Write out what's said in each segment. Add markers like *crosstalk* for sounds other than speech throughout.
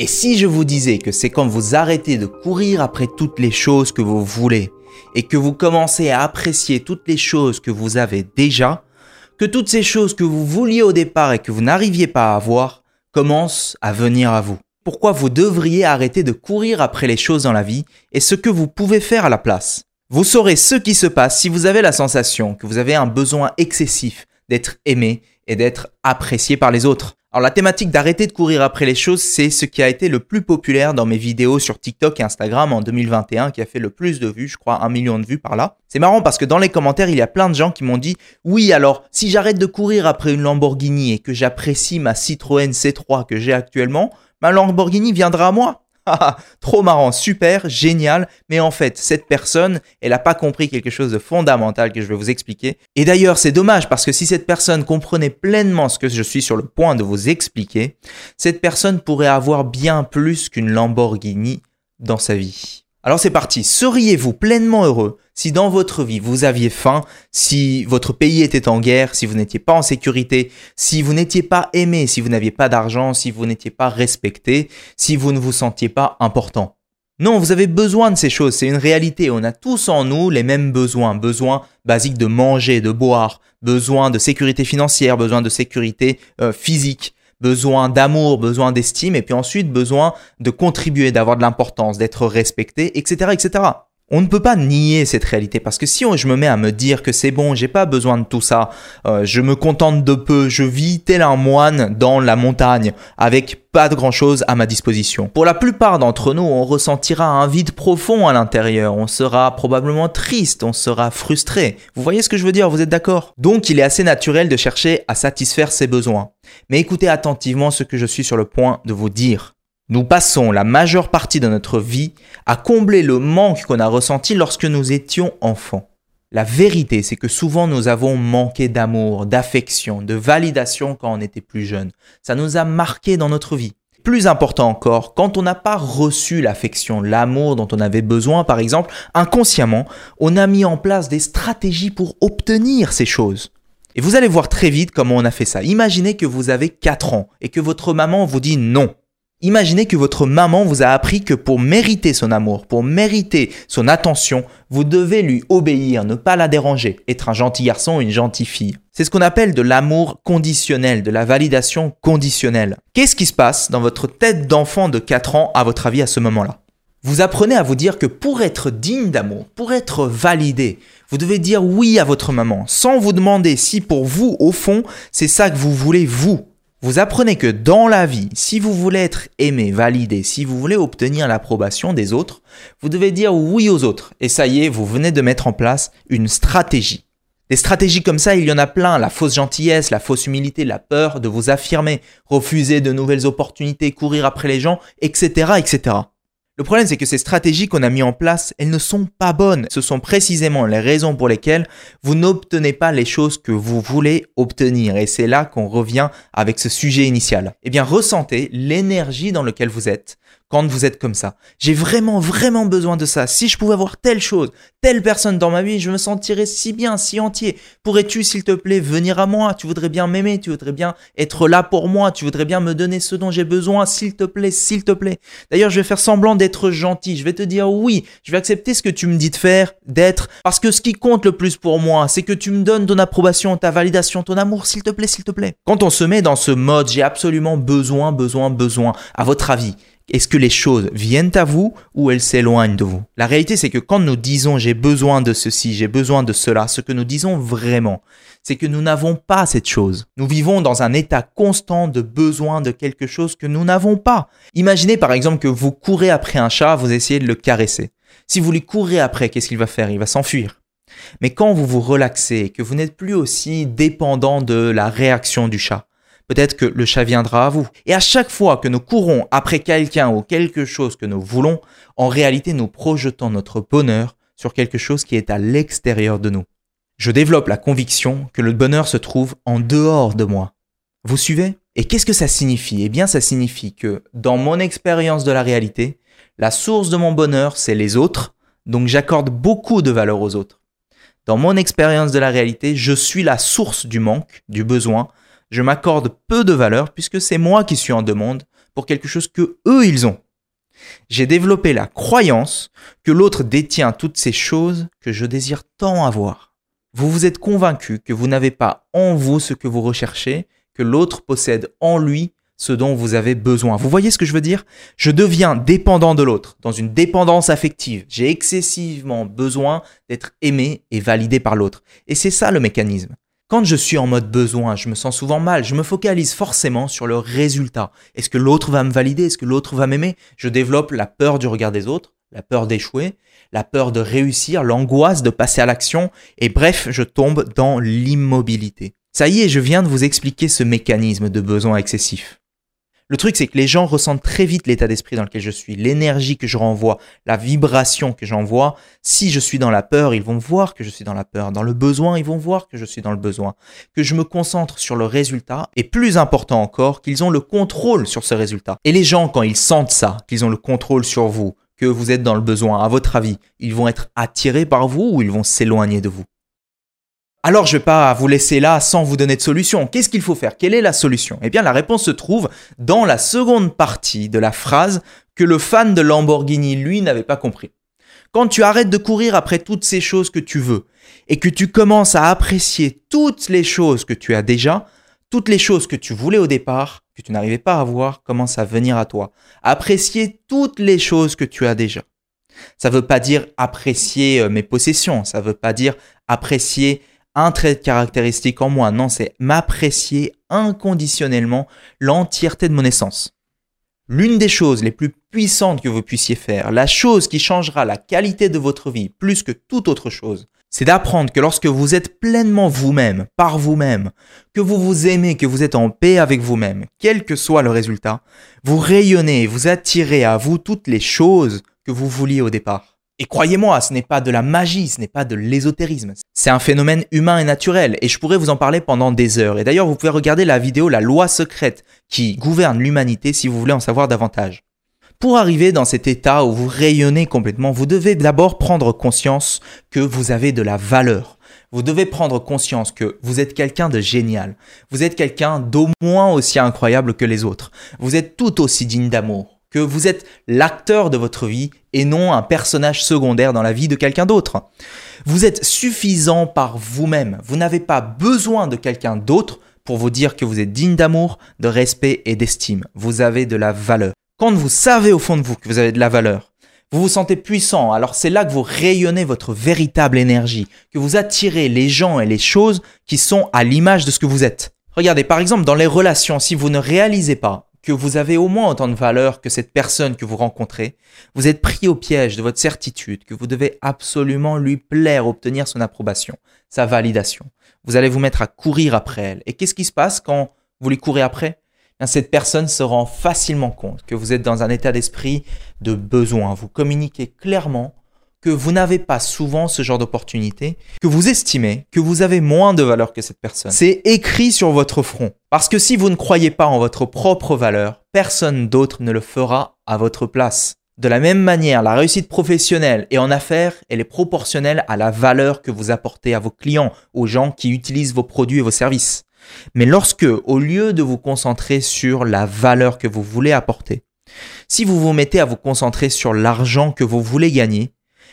Et si je vous disais que c'est quand vous arrêtez de courir après toutes les choses que vous voulez et que vous commencez à apprécier toutes les choses que vous avez déjà, que toutes ces choses que vous vouliez au départ et que vous n'arriviez pas à avoir commencent à venir à vous. Pourquoi vous devriez arrêter de courir après les choses dans la vie et ce que vous pouvez faire à la place? Vous saurez ce qui se passe si vous avez la sensation que vous avez un besoin excessif d'être aimé et d'être apprécié par les autres. Alors la thématique d'arrêter de courir après les choses, c'est ce qui a été le plus populaire dans mes vidéos sur TikTok et Instagram en 2021, qui a fait le plus de vues, je crois un million de vues par là. C'est marrant parce que dans les commentaires, il y a plein de gens qui m'ont dit oui alors si j'arrête de courir après une Lamborghini et que j'apprécie ma Citroën C3 que j'ai actuellement, ma Lamborghini viendra à moi. *laughs* Trop marrant, super, génial, mais en fait, cette personne, elle n'a pas compris quelque chose de fondamental que je vais vous expliquer. Et d'ailleurs, c'est dommage parce que si cette personne comprenait pleinement ce que je suis sur le point de vous expliquer, cette personne pourrait avoir bien plus qu'une Lamborghini dans sa vie. Alors c'est parti, seriez-vous pleinement heureux si dans votre vie vous aviez faim, si votre pays était en guerre, si vous n'étiez pas en sécurité, si vous n'étiez pas aimé, si vous n'aviez pas d'argent, si vous n'étiez pas respecté, si vous ne vous sentiez pas important? Non, vous avez besoin de ces choses, c'est une réalité. On a tous en nous les mêmes besoins. Besoin basiques de manger, de boire, besoin de sécurité financière, besoin de sécurité euh, physique, besoin d'amour, besoin d'estime, et puis ensuite besoin de contribuer, d'avoir de l'importance, d'être respecté, etc., etc. On ne peut pas nier cette réalité parce que si je me mets à me dire que c'est bon, j'ai pas besoin de tout ça, euh, je me contente de peu, je vis tel un moine dans la montagne avec pas de grand chose à ma disposition. Pour la plupart d'entre nous, on ressentira un vide profond à l'intérieur, on sera probablement triste, on sera frustré. Vous voyez ce que je veux dire, vous êtes d'accord? Donc il est assez naturel de chercher à satisfaire ses besoins. Mais écoutez attentivement ce que je suis sur le point de vous dire. Nous passons la majeure partie de notre vie à combler le manque qu'on a ressenti lorsque nous étions enfants. La vérité, c'est que souvent nous avons manqué d'amour, d'affection, de validation quand on était plus jeune. Ça nous a marqué dans notre vie. Plus important encore, quand on n'a pas reçu l'affection, l'amour dont on avait besoin, par exemple, inconsciemment, on a mis en place des stratégies pour obtenir ces choses. Et vous allez voir très vite comment on a fait ça. Imaginez que vous avez 4 ans et que votre maman vous dit non. Imaginez que votre maman vous a appris que pour mériter son amour, pour mériter son attention, vous devez lui obéir, ne pas la déranger, être un gentil garçon ou une gentille fille. C'est ce qu'on appelle de l'amour conditionnel, de la validation conditionnelle. Qu'est-ce qui se passe dans votre tête d'enfant de 4 ans à votre avis à ce moment-là? Vous apprenez à vous dire que pour être digne d'amour, pour être validé, vous devez dire oui à votre maman, sans vous demander si pour vous, au fond, c'est ça que vous voulez vous. Vous apprenez que dans la vie, si vous voulez être aimé, validé, si vous voulez obtenir l'approbation des autres, vous devez dire oui aux autres. Et ça y est, vous venez de mettre en place une stratégie. Des stratégies comme ça, il y en a plein. La fausse gentillesse, la fausse humilité, la peur de vous affirmer, refuser de nouvelles opportunités, courir après les gens, etc., etc. Le problème, c'est que ces stratégies qu'on a mis en place, elles ne sont pas bonnes. Ce sont précisément les raisons pour lesquelles vous n'obtenez pas les choses que vous voulez obtenir. Et c'est là qu'on revient avec ce sujet initial. Eh bien, ressentez l'énergie dans laquelle vous êtes quand vous êtes comme ça. J'ai vraiment, vraiment besoin de ça. Si je pouvais avoir telle chose, telle personne dans ma vie, je me sentirais si bien, si entier. Pourrais-tu, s'il te plaît, venir à moi? Tu voudrais bien m'aimer, tu voudrais bien être là pour moi, tu voudrais bien me donner ce dont j'ai besoin, s'il te plaît, s'il te plaît. D'ailleurs, je vais faire semblant d'être gentil. Je vais te dire oui, je vais accepter ce que tu me dis de faire, d'être. Parce que ce qui compte le plus pour moi, c'est que tu me donnes ton approbation, ta validation, ton amour, s'il te plaît, s'il te plaît. Quand on se met dans ce mode, j'ai absolument besoin, besoin, besoin, à votre avis, est-ce que les choses viennent à vous ou elles s'éloignent de vous? La réalité, c'est que quand nous disons j'ai besoin de ceci, j'ai besoin de cela, ce que nous disons vraiment, c'est que nous n'avons pas cette chose. Nous vivons dans un état constant de besoin de quelque chose que nous n'avons pas. Imaginez par exemple que vous courez après un chat, vous essayez de le caresser. Si vous lui courez après, qu'est-ce qu'il va faire? Il va s'enfuir. Mais quand vous vous relaxez, que vous n'êtes plus aussi dépendant de la réaction du chat, peut-être que le chat viendra à vous. Et à chaque fois que nous courons après quelqu'un ou quelque chose que nous voulons, en réalité nous projetons notre bonheur sur quelque chose qui est à l'extérieur de nous. Je développe la conviction que le bonheur se trouve en dehors de moi. Vous suivez? Et qu'est-ce que ça signifie? Eh bien ça signifie que dans mon expérience de la réalité, la source de mon bonheur, c'est les autres, donc j'accorde beaucoup de valeur aux autres. Dans mon expérience de la réalité, je suis la source du manque, du besoin, je m'accorde peu de valeur puisque c'est moi qui suis en demande, pour quelque chose que eux ils ont. J'ai développé la croyance que l'autre détient toutes ces choses que je désire tant avoir. Vous vous êtes convaincu que vous n'avez pas en vous ce que vous recherchez, que l'autre possède en lui ce dont vous avez besoin. Vous voyez ce que je veux dire? Je deviens dépendant de l'autre, dans une dépendance affective. J'ai excessivement besoin d'être aimé et validé par l'autre. Et c'est ça le mécanisme. Quand je suis en mode besoin, je me sens souvent mal, je me focalise forcément sur le résultat. Est-ce que l'autre va me valider? Est-ce que l'autre va m'aimer? Je développe la peur du regard des autres, la peur d'échouer, la peur de réussir, l'angoisse de passer à l'action, et bref, je tombe dans l'immobilité. Ça y est, je viens de vous expliquer ce mécanisme de besoin excessif. Le truc, c'est que les gens ressentent très vite l'état d'esprit dans lequel je suis, l'énergie que je renvoie, la vibration que j'envoie. Si je suis dans la peur, ils vont voir que je suis dans la peur. Dans le besoin, ils vont voir que je suis dans le besoin. Que je me concentre sur le résultat et plus important encore, qu'ils ont le contrôle sur ce résultat. Et les gens, quand ils sentent ça, qu'ils ont le contrôle sur vous, que vous êtes dans le besoin, à votre avis, ils vont être attirés par vous ou ils vont s'éloigner de vous? Alors je vais pas vous laisser là sans vous donner de solution. Qu'est-ce qu'il faut faire? Quelle est la solution? Eh bien la réponse se trouve dans la seconde partie de la phrase que le fan de Lamborghini lui n'avait pas compris. Quand tu arrêtes de courir après toutes ces choses que tu veux et que tu commences à apprécier toutes les choses que tu as déjà, toutes les choses que tu voulais au départ, que tu n'arrivais pas à voir, commencent à venir à toi. Apprécier toutes les choses que tu as déjà. Ça ne veut pas dire apprécier euh, mes possessions, ça ne veut pas dire apprécier un trait de caractéristique en moi. Non, c'est m'apprécier inconditionnellement l'entièreté de mon essence. L'une des choses les plus puissantes que vous puissiez faire, la chose qui changera la qualité de votre vie plus que toute autre chose, c'est d'apprendre que lorsque vous êtes pleinement vous-même, par vous-même, que vous vous aimez, que vous êtes en paix avec vous-même, quel que soit le résultat, vous rayonnez, vous attirez à vous toutes les choses que vous vouliez au départ. Et croyez-moi, ce n'est pas de la magie, ce n'est pas de l'ésotérisme. C'est un phénomène humain et naturel, et je pourrais vous en parler pendant des heures. Et d'ailleurs, vous pouvez regarder la vidéo La loi secrète qui gouverne l'humanité si vous voulez en savoir davantage. Pour arriver dans cet état où vous rayonnez complètement, vous devez d'abord prendre conscience que vous avez de la valeur. Vous devez prendre conscience que vous êtes quelqu'un de génial. Vous êtes quelqu'un d'au moins aussi incroyable que les autres. Vous êtes tout aussi digne d'amour que vous êtes l'acteur de votre vie et non un personnage secondaire dans la vie de quelqu'un d'autre. Vous êtes suffisant par vous-même. Vous n'avez pas besoin de quelqu'un d'autre pour vous dire que vous êtes digne d'amour, de respect et d'estime. Vous avez de la valeur. Quand vous savez au fond de vous que vous avez de la valeur, vous vous sentez puissant, alors c'est là que vous rayonnez votre véritable énergie, que vous attirez les gens et les choses qui sont à l'image de ce que vous êtes. Regardez, par exemple, dans les relations, si vous ne réalisez pas que vous avez au moins autant de valeur que cette personne que vous rencontrez, vous êtes pris au piège de votre certitude que vous devez absolument lui plaire, obtenir son approbation, sa validation. Vous allez vous mettre à courir après elle. Et qu'est-ce qui se passe quand vous lui courez après? Eh Cette personne se rend facilement compte que vous êtes dans un état d'esprit de besoin. Vous communiquez clairement que vous n'avez pas souvent ce genre d'opportunité, que vous estimez que vous avez moins de valeur que cette personne. C'est écrit sur votre front. Parce que si vous ne croyez pas en votre propre valeur, personne d'autre ne le fera à votre place. De la même manière, la réussite professionnelle et en affaires, elle est proportionnelle à la valeur que vous apportez à vos clients, aux gens qui utilisent vos produits et vos services. Mais lorsque, au lieu de vous concentrer sur la valeur que vous voulez apporter, si vous vous mettez à vous concentrer sur l'argent que vous voulez gagner,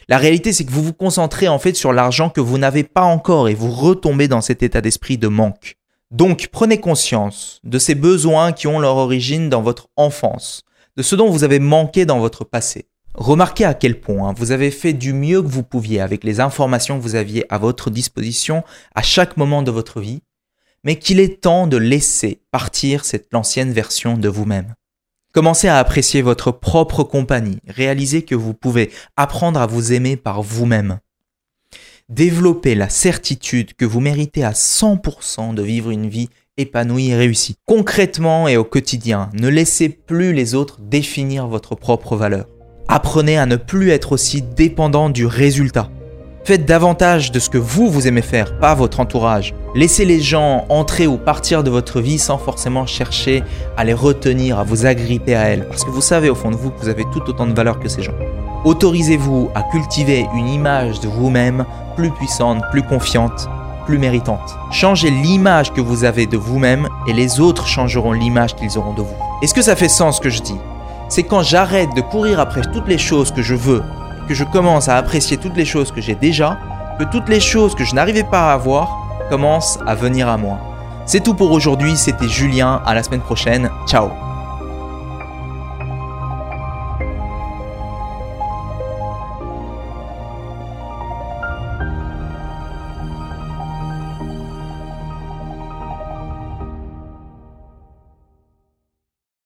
la réalité, c'est que vous vous concentrez en fait sur l'argent que vous n'avez pas encore et vous retombez dans cet état d'esprit de manque. Donc prenez conscience de ces besoins qui ont leur origine dans votre enfance, de ce dont vous avez manqué dans votre passé. Remarquez à quel point vous avez fait du mieux que vous pouviez avec les informations que vous aviez à votre disposition à chaque moment de votre vie, mais qu'il est temps de laisser partir cette ancienne version de vous-même. Commencez à apprécier votre propre compagnie. Réalisez que vous pouvez apprendre à vous aimer par vous-même. Développez la certitude que vous méritez à 100% de vivre une vie épanouie et réussie. Concrètement et au quotidien, ne laissez plus les autres définir votre propre valeur. Apprenez à ne plus être aussi dépendant du résultat. Faites davantage de ce que vous, vous aimez faire, pas votre entourage. Laissez les gens entrer ou partir de votre vie sans forcément chercher à les retenir, à vous agripper à elles. Parce que vous savez au fond de vous que vous avez tout autant de valeur que ces gens. Autorisez-vous à cultiver une image de vous-même plus puissante, plus confiante, plus méritante. Changez l'image que vous avez de vous-même et les autres changeront l'image qu'ils auront de vous. Est-ce que ça fait sens ce que je dis? C'est quand j'arrête de courir après toutes les choses que je veux, que je commence à apprécier toutes les choses que j'ai déjà, que toutes les choses que je n'arrivais pas à avoir commencent à venir à moi. C'est tout pour aujourd'hui, c'était Julien, à la semaine prochaine, ciao